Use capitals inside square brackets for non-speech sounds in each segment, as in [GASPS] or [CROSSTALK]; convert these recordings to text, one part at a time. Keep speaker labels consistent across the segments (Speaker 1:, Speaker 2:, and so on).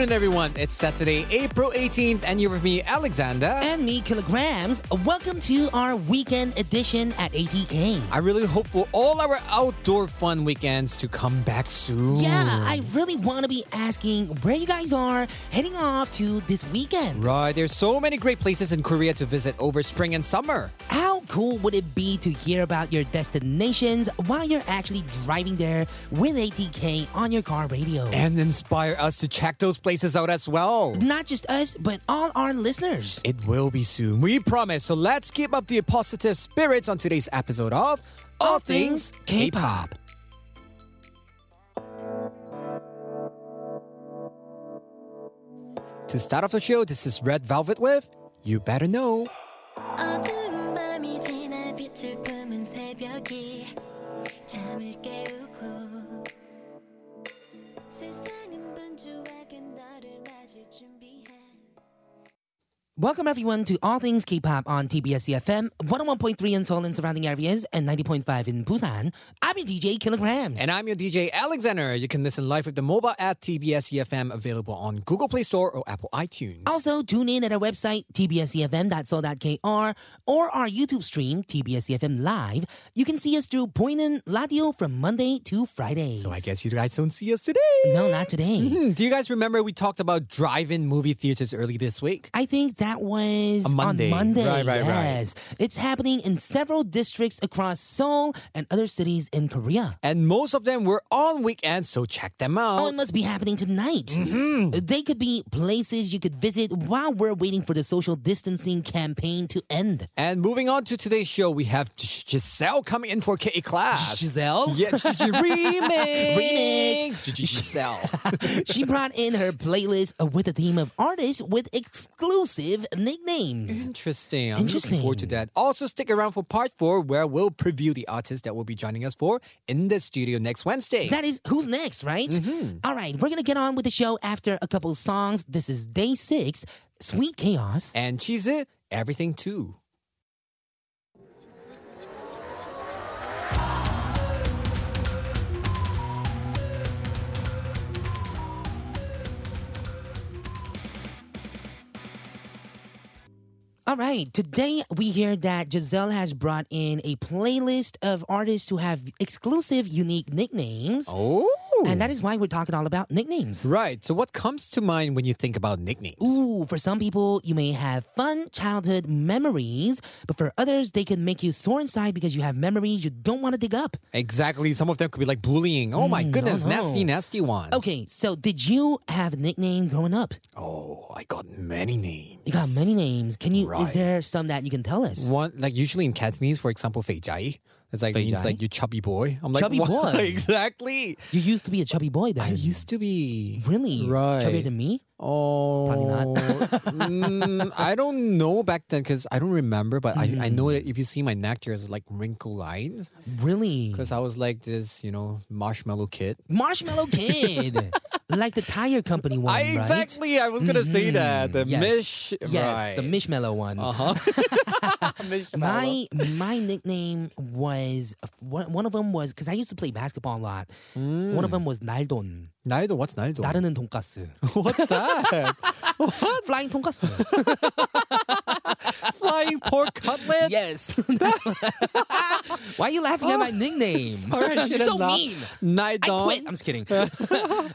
Speaker 1: afternoon, everyone. It's Saturday, April 18th, and you're with me, Alexander.
Speaker 2: And me, Kilograms. Welcome to our weekend edition at ATK.
Speaker 1: I really hope for all our outdoor fun weekends to come back soon.
Speaker 2: Yeah, I really want to be asking where you guys are heading off to this weekend.
Speaker 1: Right, there's so many great places in Korea to visit over spring and summer.
Speaker 2: How cool would it be to hear about your destinations while you're actually driving there with ATK on your car radio?
Speaker 1: And inspire us to check those places out as well.
Speaker 2: Not just us, but all our listeners.
Speaker 1: It will be soon, we promise. So let's keep up the positive spirits on today's episode of All Things K-Pop. To start off the show, this is Red Velvet with You Better Know.
Speaker 2: Welcome everyone to All Things K-Pop on TBS EFM, 101.3 in Seoul and surrounding areas, and 90.5 in Busan. I'm your DJ Kilograms.
Speaker 1: And I'm your DJ Alexander. You can listen live with the mobile app TBS EFM available on Google Play Store or Apple iTunes.
Speaker 2: Also, tune in at our website, tbsefm.so.kr, or our YouTube stream, TBS EFM Live. You can see us through Poinen Radio from Monday to Friday.
Speaker 1: So I guess you guys don't see us today.
Speaker 2: No, not today.
Speaker 1: Hmm, Do you guys remember we talked about drive-in movie theaters early this week?
Speaker 2: I think that was
Speaker 1: A Monday.
Speaker 2: on Monday.
Speaker 1: Right, right, right.
Speaker 2: It's happening in several districts across Seoul and other cities in Korea.
Speaker 1: And most of them were on weekends, so check them out.
Speaker 2: Oh, it must be happening tonight.
Speaker 1: Mm-hmm.
Speaker 2: They could be places you could visit while we're waiting for the social distancing campaign to end.
Speaker 1: and moving on to today's show, we have Jiselle coming in for K class.
Speaker 2: Jiselle?
Speaker 1: Yeah, [LAUGHS] remix.
Speaker 2: Remix.
Speaker 1: Jiselle. [LAUGHS]
Speaker 2: she brought in her playlist with a theme of artists with exclusive nicknames.
Speaker 1: Interesting. I'm
Speaker 2: Interesting.
Speaker 1: looking forward to that. Also, stick around for part four, where we'll preview the artists that will be joining us for in the studio next Wednesday.
Speaker 2: That is who's next, right?
Speaker 1: Mm-hmm.
Speaker 2: All right, we're gonna get on with the show after a couple songs. This is day six, Sweet Chaos.
Speaker 1: and Cheese It, everything too.
Speaker 2: All right, today we hear that Jiselle has brought in a playlist of artists who have exclusive, unique nicknames.
Speaker 1: Oh.
Speaker 2: And that is why we're talking all about nicknames.
Speaker 1: Right. So, what comes to mind when you think about nicknames?
Speaker 2: Ooh, for some people, you may have fun childhood memories, but for others, they can make you sore inside because you have memories you don't want to dig up.
Speaker 1: Exactly. Some of them could be like bullying. Oh my
Speaker 2: Mm,
Speaker 1: goodness,
Speaker 2: no, no.
Speaker 1: nasty, nasty one.
Speaker 2: Okay, so did you have a nickname growing up?
Speaker 1: Oh, I got many names.
Speaker 2: You got many names. Can you? Is there some that you can tell us?
Speaker 1: One like usually in Cantonese, for example, Fei Jai. It's like means like you chubby boy. I'm like
Speaker 2: Chubby
Speaker 1: what?
Speaker 2: boy. [LAUGHS]
Speaker 1: exactly.
Speaker 2: You used to be a chubby boy then.
Speaker 1: I used to be
Speaker 2: really
Speaker 1: right.
Speaker 2: chubbier than me.
Speaker 1: Oh,
Speaker 2: Probably not.
Speaker 1: mm, [LAUGHS] I don't know back then because I don't remember. But I, I know
Speaker 2: Mm.
Speaker 1: that if you see my neck, there's like wrinkle lines
Speaker 2: Really,
Speaker 1: because I was like this, you know, marshmallow kid.
Speaker 2: Marshmallow Kid, [LAUGHS] like the tire company one,
Speaker 1: I
Speaker 2: right?
Speaker 1: exactly. I was gonna say that the
Speaker 2: Mhm. Yes.
Speaker 1: mish.
Speaker 2: Yes,
Speaker 1: right.
Speaker 2: the Mishmallow one. [LAUGHS]
Speaker 1: Uh huh.
Speaker 2: My my nickname was one, one of them was because I used to play basketball a lot.
Speaker 1: Mm.
Speaker 2: One of them was 날돈.
Speaker 1: Naldo, what's Naldo?
Speaker 2: 나르는 돈가스. [LAUGHS]
Speaker 1: What's that?
Speaker 2: Flying 돈가스. [LAUGHS]
Speaker 1: Flying pork cutlet?
Speaker 2: yes. [LAUGHS] Why are you laughing at my nickname?
Speaker 1: Sorry, I
Speaker 2: You're
Speaker 1: should've
Speaker 2: so
Speaker 1: not-
Speaker 2: mean.
Speaker 1: Nidon.
Speaker 2: I quit. I'm just kidding.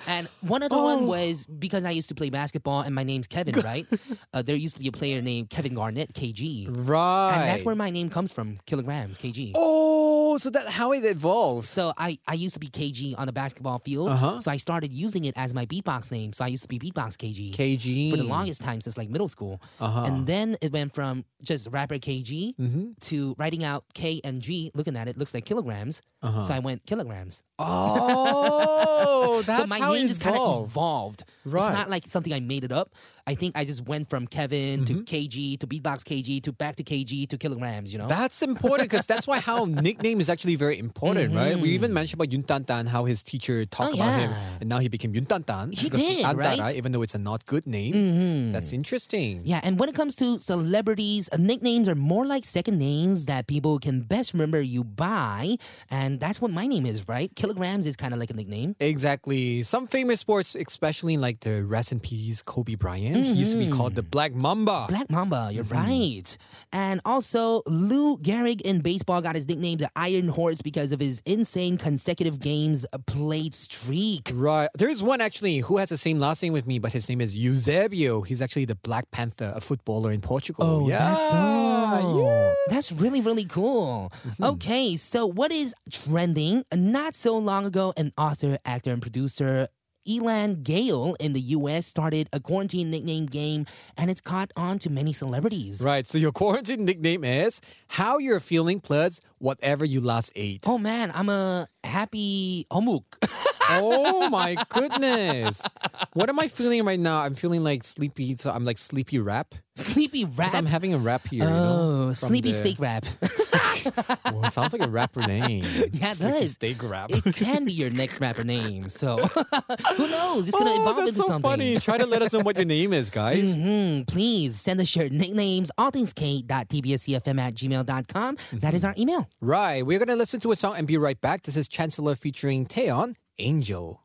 Speaker 2: and one other
Speaker 1: Oh.
Speaker 2: one was because I used to play basketball and my name's Kevin, right? uh, there used to be a player named Kevin Garnett, KG.
Speaker 1: Right.
Speaker 2: And that's where my name comes from, kilograms, KG.
Speaker 1: Oh, so that's how it evolves.
Speaker 2: So I, I used to be KG on the basketball field.
Speaker 1: Uh-huh.
Speaker 2: So I started using it as my beatbox name. So I used to be beatbox KG.
Speaker 1: KG.
Speaker 2: For the longest time since like middle school.
Speaker 1: Uh-huh.
Speaker 2: And then it went from just rapper KG
Speaker 1: Mm-hmm.
Speaker 2: to writing out K and G. Looking at it, looks like kilograms.
Speaker 1: Uh-huh.
Speaker 2: So I went kilograms.
Speaker 1: Oh, [LAUGHS] that's
Speaker 2: so my
Speaker 1: how
Speaker 2: name just kind of
Speaker 1: evolved. Right.
Speaker 2: It's not like something I made it up. I think I just went from Kevin to
Speaker 1: Mm-hmm.
Speaker 2: KG to beatbox KG to back to KG to kilograms. You know.
Speaker 1: That's important because that's why how [LAUGHS] nicknames is actually very important, right? We even mentioned about Yun Tan Tan, how his teacher talked
Speaker 2: Mm-hmm. Oh,
Speaker 1: about him, and now he became Yun Tan Tan.
Speaker 2: He did,
Speaker 1: Antara,
Speaker 2: right? Mm-hmm.
Speaker 1: even though it's a not good name. That's interesting.
Speaker 2: Yeah, and when it comes to celebrities, uh, nicknames are more like second names that people can best remember you by. And that's what my name is, right? Kilograms is kind of like a nickname.
Speaker 1: Exactly. Some famous sports, especially like the rest in peace Kobe Bryant, he used to be called the Black Mamba.
Speaker 2: Mm-hmm. Black Mamba, you're
Speaker 1: Mm-hmm.
Speaker 2: right. And also, Lou Gehrig in baseball got his nickname the Iron Horse because of his insane consecutive games played streak.
Speaker 1: Right. There's one actually who has the same last name with me, but his name is Eusebio. He's actually the Black Panther, a footballer in Portugal. yeah.
Speaker 2: that's so. That's really, really cool.
Speaker 1: Mm-hmm.
Speaker 2: Okay, so what is trending? Not so long ago, an author, actor, and producer. Elan Gale in the US started a quarantine nickname game and it's caught on to many celebrities.
Speaker 1: Right. So your [LAUGHS] quarantine nickname is How You're Feeling plus whatever you last ate.
Speaker 2: Oh man, I'm a happy omuk. [LAUGHS]
Speaker 1: oh my goodness. What am I feeling right now? I'm feeling like sleepy. So I'm like sleepy rap.
Speaker 2: Sleepy rap.
Speaker 1: I'm having a rap here. you know,
Speaker 2: Oh, sleepy
Speaker 1: the-
Speaker 2: steak rap. [LAUGHS]
Speaker 1: Oh, it sounds like a rapper name. [LAUGHS]
Speaker 2: Yeah, it
Speaker 1: Sleepy
Speaker 2: does.
Speaker 1: Steak rap.
Speaker 2: it can be your next rapper name. So [LAUGHS] who knows? It's gonna
Speaker 1: oh,
Speaker 2: evolve into
Speaker 1: so
Speaker 2: something.
Speaker 1: funny. Try to let us know what your name is, guys.
Speaker 2: hmm Please send us your nicknames, allthingsk.tbsefm at gmail.com. That is our email.
Speaker 1: Right. We're going to listen to a song and be right back. This is Chancellor featuring Taeyeon, Angel.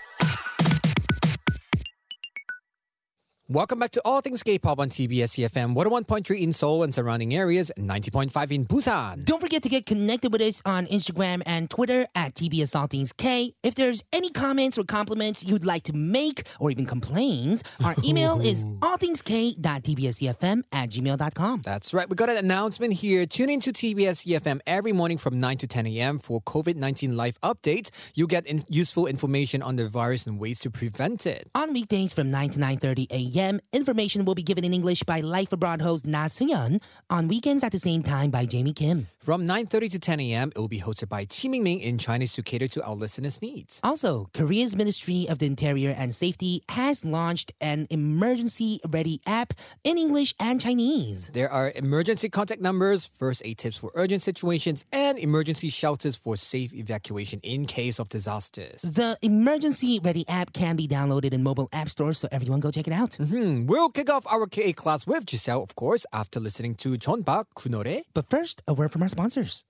Speaker 1: Welcome back to All Things K-Pop on TBS EFM 101.3 in Seoul and surrounding areas, and 90.5 in Busan.
Speaker 2: Don't forget to get connected with us on Instagram and Twitter at TBS All Things K. If there's any comments or compliments you'd like to make or even complaints, our [LAUGHS] email is allthingsk.tbsefm at gmail.com.
Speaker 1: That's right. We got an announcement here. Tune in to TBS EFM every morning from 9 to 10 a.m. for COVID-19 live updates. You'll get in- useful information on the virus and ways to prevent it.
Speaker 2: On weekdays from 9 to 9.30 a.m., information will be given in English by Life Abroad host Na Sung-yeon. On weekends at the same time by Jamie Kim.
Speaker 1: From 9.30 to 10 a.m., it will be hosted by Chi Ming-ming in Chinese to cater to our listeners' needs.
Speaker 2: Also, Korea's Ministry of the Interior and Safety has launched an emergency ready app in English and Chinese.
Speaker 1: There are emergency contact numbers, first aid tips for urgent situations, and emergency shelters for safe evacuation in case of disasters.
Speaker 2: The emergency ready app can be downloaded in mobile app stores, so everyone go check it out.
Speaker 1: Mm-hmm. Mm-hmm. We'll kick off our KA class with Jiselle, of course, after listening to John Kunore.
Speaker 2: But first, a word from our sponsors.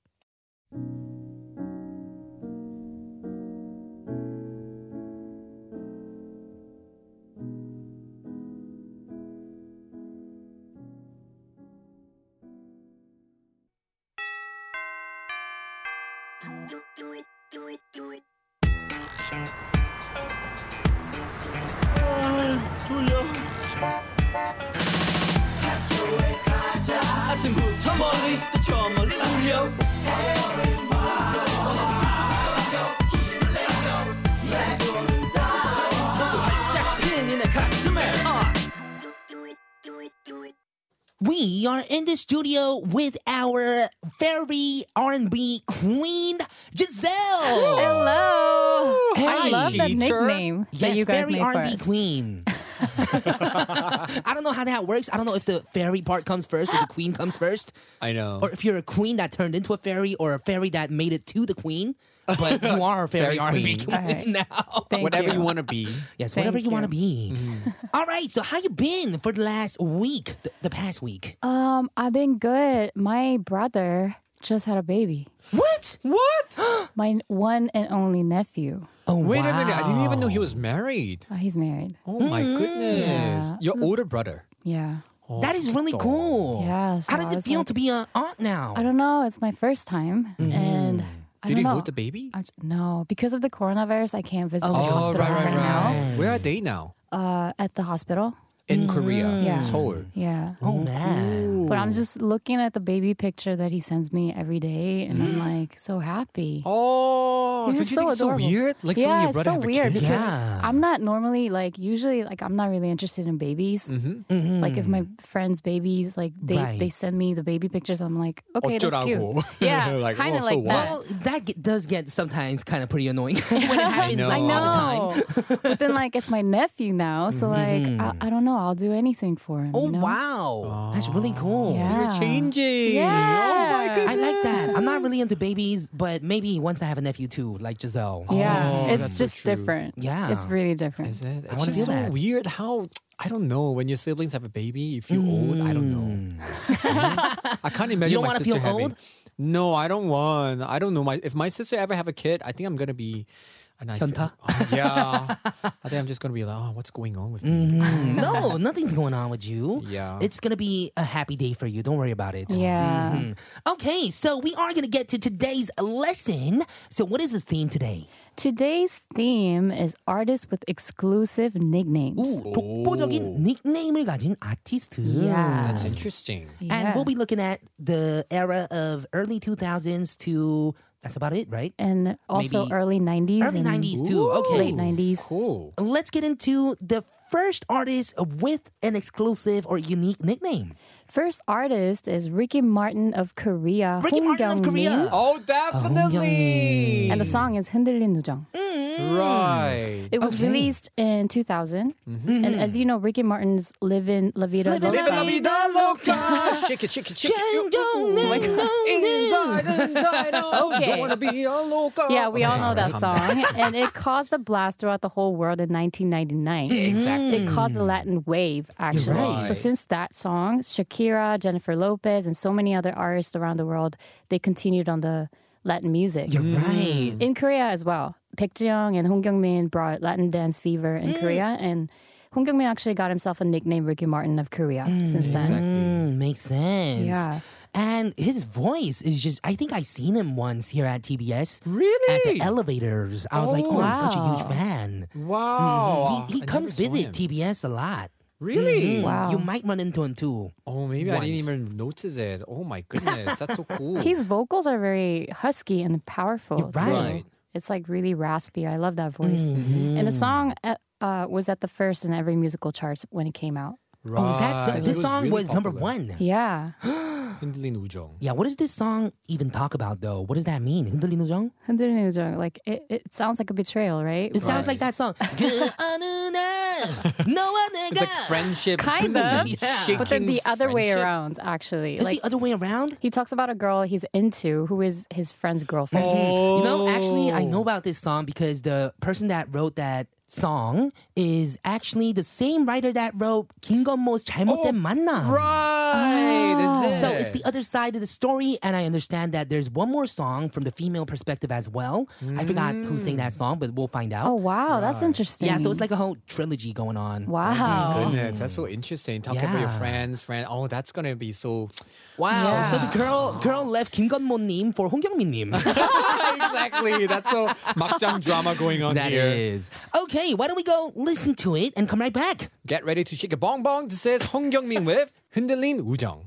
Speaker 3: do it, do it, do it.
Speaker 2: we are in the studio with our very R&B queen, Jiselle.
Speaker 4: Hello.
Speaker 2: Hey,
Speaker 4: I love that nickname that
Speaker 2: yes,
Speaker 4: you guys
Speaker 2: very
Speaker 4: made
Speaker 2: R&B queen. [LAUGHS] I don't know how that works. I don't know if the fairy part comes first or the [GASPS] queen comes first.
Speaker 1: I know.
Speaker 2: Or if you're a queen that turned into a fairy or a fairy that made it to the queen. but [LAUGHS] you are a fairy,
Speaker 1: Very
Speaker 2: R&B
Speaker 1: queen.
Speaker 2: queen
Speaker 4: Alright. [LAUGHS]
Speaker 2: now.
Speaker 4: Thank
Speaker 1: Whatever
Speaker 4: you.
Speaker 1: you want to be.
Speaker 2: Yes,
Speaker 4: Thank
Speaker 2: whatever you, want to
Speaker 4: you.
Speaker 2: be. All right, so how you been for the last week, the, the past week?
Speaker 4: Um, I've been good. My brother just had a baby.
Speaker 2: What?
Speaker 1: What? [GASPS]
Speaker 4: My one and only nephew.
Speaker 2: Oh,
Speaker 1: Wait a minute. I didn't even know he
Speaker 2: wow.
Speaker 1: was married.
Speaker 4: Oh, he's married.
Speaker 1: Oh my goodness.
Speaker 4: Yeah.
Speaker 1: Your older brother.
Speaker 4: Yeah.
Speaker 1: Oh,
Speaker 2: That is really
Speaker 1: 좋겠다.
Speaker 2: cool.
Speaker 4: Yeah, so
Speaker 2: How does
Speaker 4: I
Speaker 2: it
Speaker 4: was
Speaker 2: feel
Speaker 4: like-
Speaker 2: to be an aunt now?
Speaker 4: I don't know. It's my first time, and I
Speaker 1: Did
Speaker 4: don't
Speaker 1: he
Speaker 4: know.
Speaker 1: hold the baby?
Speaker 4: I'm, no, because of the coronavirus, I can't visit
Speaker 2: Oh,
Speaker 4: the
Speaker 1: Oh,
Speaker 4: hospital
Speaker 1: right, right,
Speaker 4: now.
Speaker 1: right. Where are they now?
Speaker 4: Uh, at the hospital.
Speaker 1: In Korea,
Speaker 4: Yeah.
Speaker 1: Seoul.
Speaker 4: Yeah.
Speaker 2: oh man.
Speaker 4: But I'm just looking at the baby picture that he sends me every day, and I'm like [GASPS] so happy.
Speaker 1: Oh,
Speaker 4: He's
Speaker 1: don't
Speaker 4: just
Speaker 1: you
Speaker 4: so
Speaker 1: think it's so
Speaker 4: adorable.
Speaker 1: weird? Like seeing
Speaker 4: yeah,
Speaker 1: your
Speaker 4: it's
Speaker 1: brother
Speaker 4: so
Speaker 1: have a
Speaker 4: weird
Speaker 1: kid?
Speaker 4: because
Speaker 2: Yeah.
Speaker 4: I'm not normally like usually like I'm not really interested in babies.
Speaker 1: Mm-hmm.
Speaker 4: Like if my friends' babies like they
Speaker 2: Right.
Speaker 4: they send me the baby pictures, I'm like okay, that's cute.
Speaker 1: 어쩌라고. [LAUGHS]
Speaker 4: Yeah,
Speaker 1: Like,
Speaker 4: kind of
Speaker 1: well, so
Speaker 4: like
Speaker 1: what?
Speaker 4: that.
Speaker 2: Well, that get, does get sometimes kind of pretty annoying [LAUGHS] when it [LAUGHS] happens
Speaker 1: know.
Speaker 2: like
Speaker 4: I
Speaker 2: all the time.
Speaker 4: know, but then like it's my nephew now, so like I, I don't know, I'll do anything for him.
Speaker 2: Oh
Speaker 4: you know?
Speaker 2: wow, that's really cool.
Speaker 4: Yeah.
Speaker 1: So you're changing.
Speaker 4: Yeah.
Speaker 1: Oh my goodness.
Speaker 2: I like that. I'm not really into babies, but maybe once I have a nephew too, like Jiselle.
Speaker 4: Yeah,
Speaker 1: Oh,
Speaker 4: it's
Speaker 1: that's so
Speaker 4: just different.
Speaker 2: Yeah.
Speaker 4: it's really different.
Speaker 1: Is it?
Speaker 2: I
Speaker 1: It's
Speaker 2: wanna
Speaker 1: just
Speaker 2: feel
Speaker 1: so
Speaker 2: that.
Speaker 1: weird how I don't know when your siblings have a baby. If You feel old. I don't know. Mm. I can't imagine
Speaker 2: You don't
Speaker 1: my
Speaker 2: wanna
Speaker 1: sister
Speaker 2: feel
Speaker 1: having.
Speaker 2: old?
Speaker 1: No, I don't want. I don't know. My if my sister ever have a kid, I think I'm gonna be. And I feel-
Speaker 2: 현타?
Speaker 1: Oh, yeah, [LAUGHS] I think I'm just gonna be like, oh, what's going on with me?
Speaker 2: Mm, [LAUGHS] no, nothing's going on with you.
Speaker 1: Yeah.
Speaker 2: It's going to be a happy day for you. Don't worry about it.
Speaker 4: Yeah.
Speaker 2: Mhm. Okay, so we are going to get to today's lesson. So, what is the theme today?
Speaker 4: Today's theme is artists with exclusive nicknames.
Speaker 2: 오, 독보적인 닉네임을 가진 아티스트.
Speaker 4: Yeah.
Speaker 1: That's interesting.
Speaker 2: And
Speaker 4: Yeah.
Speaker 2: we'll be looking at the era of early 2000s to, that's about it, right?
Speaker 4: and also
Speaker 2: Maybe
Speaker 4: early 90s.
Speaker 2: Early 90s too.
Speaker 1: Ooh.
Speaker 2: Okay.
Speaker 4: Late 90s.
Speaker 1: Cool.
Speaker 2: Let's get into the first artist with an exclusive or unique nickname.
Speaker 4: First artist is Ricky Martin of Korea.
Speaker 2: Ricky Martin of Korea.
Speaker 1: Oh, definitely.
Speaker 4: And the song is 흔들린 우정. Mm-hmm.
Speaker 1: Right.
Speaker 4: It was
Speaker 2: okay.
Speaker 4: released in 2000. Mm-hmm. And as you know, Ricky Martin's Live in La Vida Loca.
Speaker 2: Live in La Vida
Speaker 1: Loca. [LAUGHS] shake it, shake it, shake it.
Speaker 2: Oh my God. [LAUGHS]
Speaker 1: inside, inside. Oh.
Speaker 4: Okay.
Speaker 1: Don't want to be a loca.
Speaker 4: Yeah, we all know that song. [LAUGHS] and it caused a blast throughout the whole world in 1999.
Speaker 1: Exactly.
Speaker 4: It caused a Latin wave, actually.
Speaker 1: Right.
Speaker 4: So since that song, Shakira Jennifer Lopez, and so many other artists around the world, they continued on the Latin music.
Speaker 2: You're mm. right.
Speaker 4: In Korea as well. Baek Ji-young and Hong Kyung-min brought Latin dance fever in mm. Korea, and Hong Kyung-min actually got himself a nickname, Ricky Martin of Korea, mm, since then.
Speaker 2: Mm, makes sense.
Speaker 4: Yeah.
Speaker 2: And his voice is just, I think I seen him once here at TBS.
Speaker 1: Really?
Speaker 2: At the elevators. I was like, oh, I'm such a huge
Speaker 4: Wow.
Speaker 2: fan.
Speaker 1: Wow.
Speaker 2: Mm-hmm. He,
Speaker 1: he
Speaker 2: comes visit
Speaker 1: him.
Speaker 2: TBS a lot.
Speaker 1: Really?
Speaker 2: Mhm.
Speaker 4: Wow.
Speaker 2: You might run into him too.
Speaker 1: Oh, maybe I didn't
Speaker 2: Once.
Speaker 1: even notice it. Oh my goodness, that's so cool. [LAUGHS]
Speaker 4: His vocals are very husky and powerful.
Speaker 2: You're
Speaker 4: too.
Speaker 2: right.
Speaker 4: It's like really raspy. I love that voice.
Speaker 2: Mm-hmm.
Speaker 4: And the song uh, uh, was at the first in every musical charts when it came out.
Speaker 2: Oh, that's
Speaker 1: Right.
Speaker 2: this
Speaker 1: It
Speaker 2: song
Speaker 1: really
Speaker 2: was number
Speaker 1: popular.
Speaker 2: one.
Speaker 4: Yeah. [GASPS]
Speaker 1: 흔들린 우정.
Speaker 2: Yeah, what does this song even talk about though? What does that mean? 흔들리는 우정?
Speaker 4: 흔들리는 우정. Like it, it sounds like a betrayal, right?
Speaker 2: It sounds like that song. [LAUGHS] 그 어느 날 너와 내가
Speaker 1: It's like friendship.
Speaker 4: Kind of. [LAUGHS]
Speaker 2: Yeah.
Speaker 4: But then the
Speaker 1: shaking
Speaker 4: other way
Speaker 1: friendship.
Speaker 4: around, actually.
Speaker 2: It's
Speaker 4: like
Speaker 2: the other way around.
Speaker 4: he talks about a girl he's into who is his friend's girlfriend.
Speaker 1: Oh.
Speaker 2: You know, actually, I know about this song because the person that wrote that song is actually the same writer that wrote 김건모's 잘못된 만남.
Speaker 1: Right. Is it?
Speaker 2: So it's the other side of the story, and I understand that there's one more song from the female perspective as well. I forgot who sang that song, but we'll find out.
Speaker 4: Oh, wow. That's interesting.
Speaker 2: yeah, so it's like a whole trilogy going on.
Speaker 4: Wow.
Speaker 1: Goodness, that's so interesting. Talk about your
Speaker 2: Yeah.
Speaker 1: friends, friend. Oh, that's gonna be so.
Speaker 2: Wow. So the girl girl left 김건모님 for 홍경민님.
Speaker 1: exactly. [LAUGHS] That's so makjang drama going on
Speaker 2: That
Speaker 1: here.
Speaker 2: is. Okay, why don't we go listen to it and come right back?
Speaker 1: Get ready to shake a bong bong. This is Hong Kyung-min with 흔들린 우정.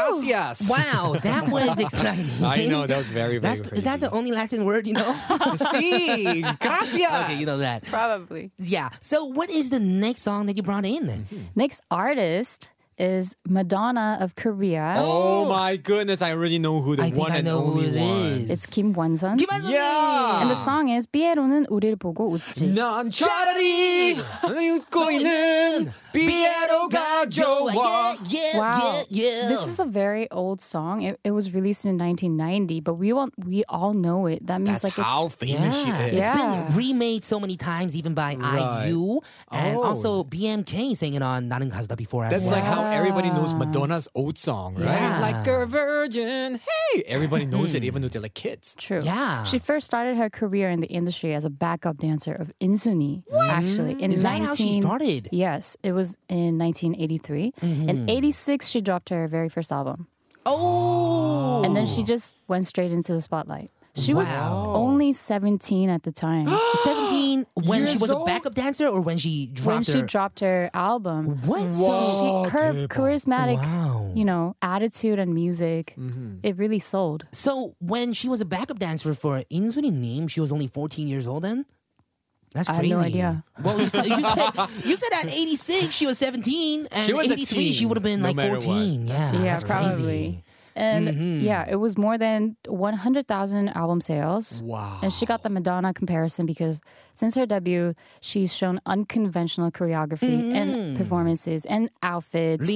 Speaker 1: gracias.
Speaker 2: Wow, that [LAUGHS] was exciting.
Speaker 1: I know that was very very.
Speaker 2: That's, is that the only Latin word you know? [LAUGHS]
Speaker 1: si, gracias.
Speaker 2: Okay, you know that
Speaker 4: probably.
Speaker 2: Yeah. So, what is the next song that you brought in then? Mm-hmm.
Speaker 4: Next artist is Madonna of Korea.
Speaker 1: Oh. oh, my goodness, I already know who the
Speaker 2: I
Speaker 1: one and only one.
Speaker 2: Is.
Speaker 4: It's Kim Wan-sun. Kim Wan-sun.
Speaker 1: Yeah.
Speaker 4: And the song is 비에로는 우리를 보고 웃지.
Speaker 1: 난 차라리 웃고 있는 Piero Yeah,
Speaker 2: yeah,
Speaker 4: wow.
Speaker 2: yeah, yeah.
Speaker 4: This is a very old song. It, it was released in 1990, but we want we all know it. That means
Speaker 1: That's
Speaker 4: like
Speaker 1: how famous
Speaker 2: yeah,
Speaker 1: she
Speaker 2: is.
Speaker 4: Yeah.
Speaker 2: It's been remade so many times, even by
Speaker 1: right.
Speaker 2: IU and
Speaker 1: oh.
Speaker 2: also BMK singing on 나는 가수다 before.
Speaker 1: That's
Speaker 2: well.
Speaker 1: like how everybody knows Madonna's old song, right?
Speaker 2: Yeah.
Speaker 1: Like a virgin. Hey, everybody knows it, hmm. even though they're like kids.
Speaker 4: True.
Speaker 2: Yeah.
Speaker 4: She first started her career in the industry as a backup dancer of Insooni. What? Actually, in
Speaker 2: is 19- how she started?
Speaker 4: Yes, it was in 1983. In 86, she dropped her very first album.
Speaker 2: Oh.
Speaker 4: And then she just went straight into the spotlight. She was only 17 at the time [GASPS]
Speaker 2: 17 when she
Speaker 1: Years
Speaker 2: was a backup dancer or when she dropped
Speaker 4: when she
Speaker 2: her...
Speaker 4: dropped her album.
Speaker 2: What?
Speaker 4: So she, her
Speaker 1: 대박.
Speaker 4: charismatic,
Speaker 2: Wow.
Speaker 4: you know, attitude and music,
Speaker 1: Mm-hmm.
Speaker 4: it really sold.
Speaker 2: So when she was a backup dancer for Insooni Nim, she was only 14 years old then? That's
Speaker 4: I have
Speaker 2: crazy.
Speaker 4: no idea.
Speaker 2: Well, you said, you said, [LAUGHS] you said at 86 she was 17, and
Speaker 1: She was
Speaker 2: 83 she would have been
Speaker 1: no
Speaker 2: like
Speaker 1: matter what.
Speaker 2: 14. Yeah,
Speaker 4: yeah,
Speaker 2: that's
Speaker 4: probably.
Speaker 2: crazy.
Speaker 4: And
Speaker 2: mm-hmm.
Speaker 4: yeah, it was more than 100,000 album sales.
Speaker 1: Wow.
Speaker 4: And she got the Madonna comparison because since her debut, she's shown unconventional choreography
Speaker 2: mm-hmm.
Speaker 4: and performances and outfits.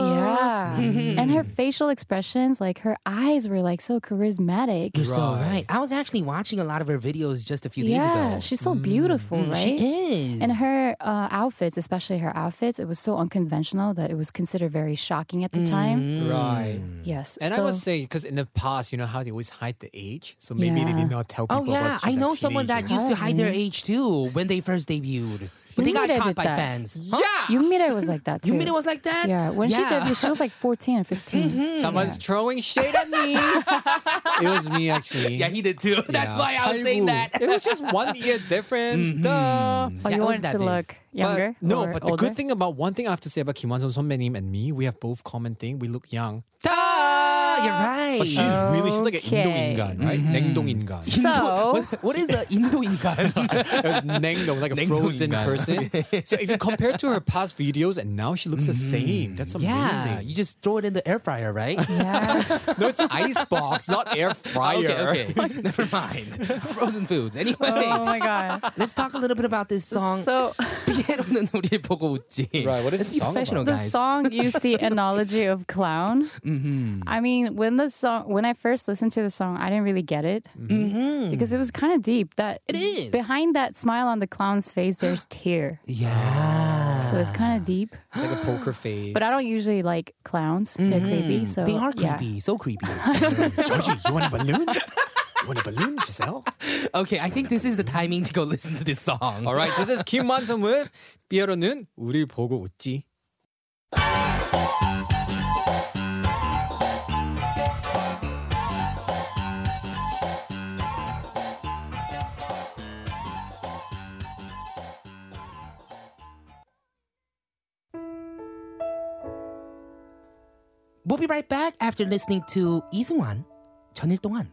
Speaker 4: yeah.
Speaker 2: Mm-hmm.
Speaker 4: and her facial expressions, like her eyes were like so charismatic.
Speaker 2: You're right. so
Speaker 1: right.
Speaker 2: I was actually watching a lot of her videos just a few days
Speaker 4: yeah,
Speaker 2: ago.
Speaker 4: Yeah, she's so beautiful,
Speaker 2: mm-hmm.
Speaker 4: right?
Speaker 2: She is.
Speaker 4: And her uh, outfits, especially her outfits, it was so unconventional that it was considered very shocking at the time. Mm-hmm.
Speaker 2: Mm.
Speaker 1: Right.
Speaker 4: Yes.
Speaker 1: And I
Speaker 4: so,
Speaker 1: must say, because in the past, you know how they always hide the age, so maybe they did not tell people.
Speaker 2: Oh yeah,
Speaker 1: about she's
Speaker 2: know someone that used to hide their age too when they first debuted, but they got caught by
Speaker 4: that.
Speaker 2: fans. Huh?
Speaker 1: Yeah.
Speaker 4: Yumire was like that too.
Speaker 2: Yumire was like that?
Speaker 4: Yeah. When she
Speaker 2: Yeah.
Speaker 4: debuted, she was like 14 or 15. Mm-hmm.
Speaker 1: Someone's throwing shade at me. [LAUGHS] it was me actually.
Speaker 2: Yeah, he did too. That's
Speaker 1: Yeah.
Speaker 2: why I was saying that.
Speaker 1: It was just one year difference. Mm-hmm. Duh.
Speaker 4: Oh, you wanted
Speaker 2: that
Speaker 4: to look younger?
Speaker 1: But, no, but the good thing about one thing I have to say about Kim Won Song Son Menim, and me, we have both common thing. We look young.
Speaker 2: Ah, you're right.
Speaker 1: But she's really she's like an
Speaker 4: Okay.
Speaker 1: 인동인간, right? 냉동인간.
Speaker 4: So, [LAUGHS]
Speaker 2: what, what is a 인도인간?
Speaker 1: 냉동, like a frozen
Speaker 2: 냉동인간.
Speaker 1: person. So if you compare to her past videos and now she looks the same. That's amazing.
Speaker 2: yeah, you just throw it in the air fryer, right?
Speaker 4: yeah. [LAUGHS]
Speaker 1: No, it's ice box, not air fryer.
Speaker 2: Okay, okay. [LAUGHS] Never mind. Frozen foods. Anyway,
Speaker 4: Oh my god.
Speaker 2: let's talk a little bit about this song.
Speaker 4: So,
Speaker 2: 피에로는 우리를 보고 웃지.
Speaker 1: Right, what is
Speaker 2: Let's
Speaker 1: the
Speaker 2: be
Speaker 1: song
Speaker 2: professional,
Speaker 4: the
Speaker 2: guys.
Speaker 4: song used the analogy of clown.
Speaker 2: Mm-hmm.
Speaker 4: I mean, when the song, when I first listened to the song, I didn't really get it
Speaker 2: mm-hmm. mm-hmm.
Speaker 4: because it was kind of deep. That
Speaker 2: it is
Speaker 4: behind that smile on the clown's face. There's [GASPS] tear.
Speaker 2: Yeah.
Speaker 4: So it's kind of deep.
Speaker 1: It's like a poker [GASPS] face.
Speaker 4: But I don't usually like clowns. Mm-hmm. They're creepy. So
Speaker 2: they are creepy. Yeah. So creepy. [LAUGHS]
Speaker 1: Georgie, you want a balloon? You want a balloon, Jiselle?
Speaker 2: okay, I think this is the timing to go listen to this song.
Speaker 1: All right, this is Kim Wan-sun with 삐에로는 우리 보고 웃지.
Speaker 2: We'll be right back after listening to 이승환, 천일 동안.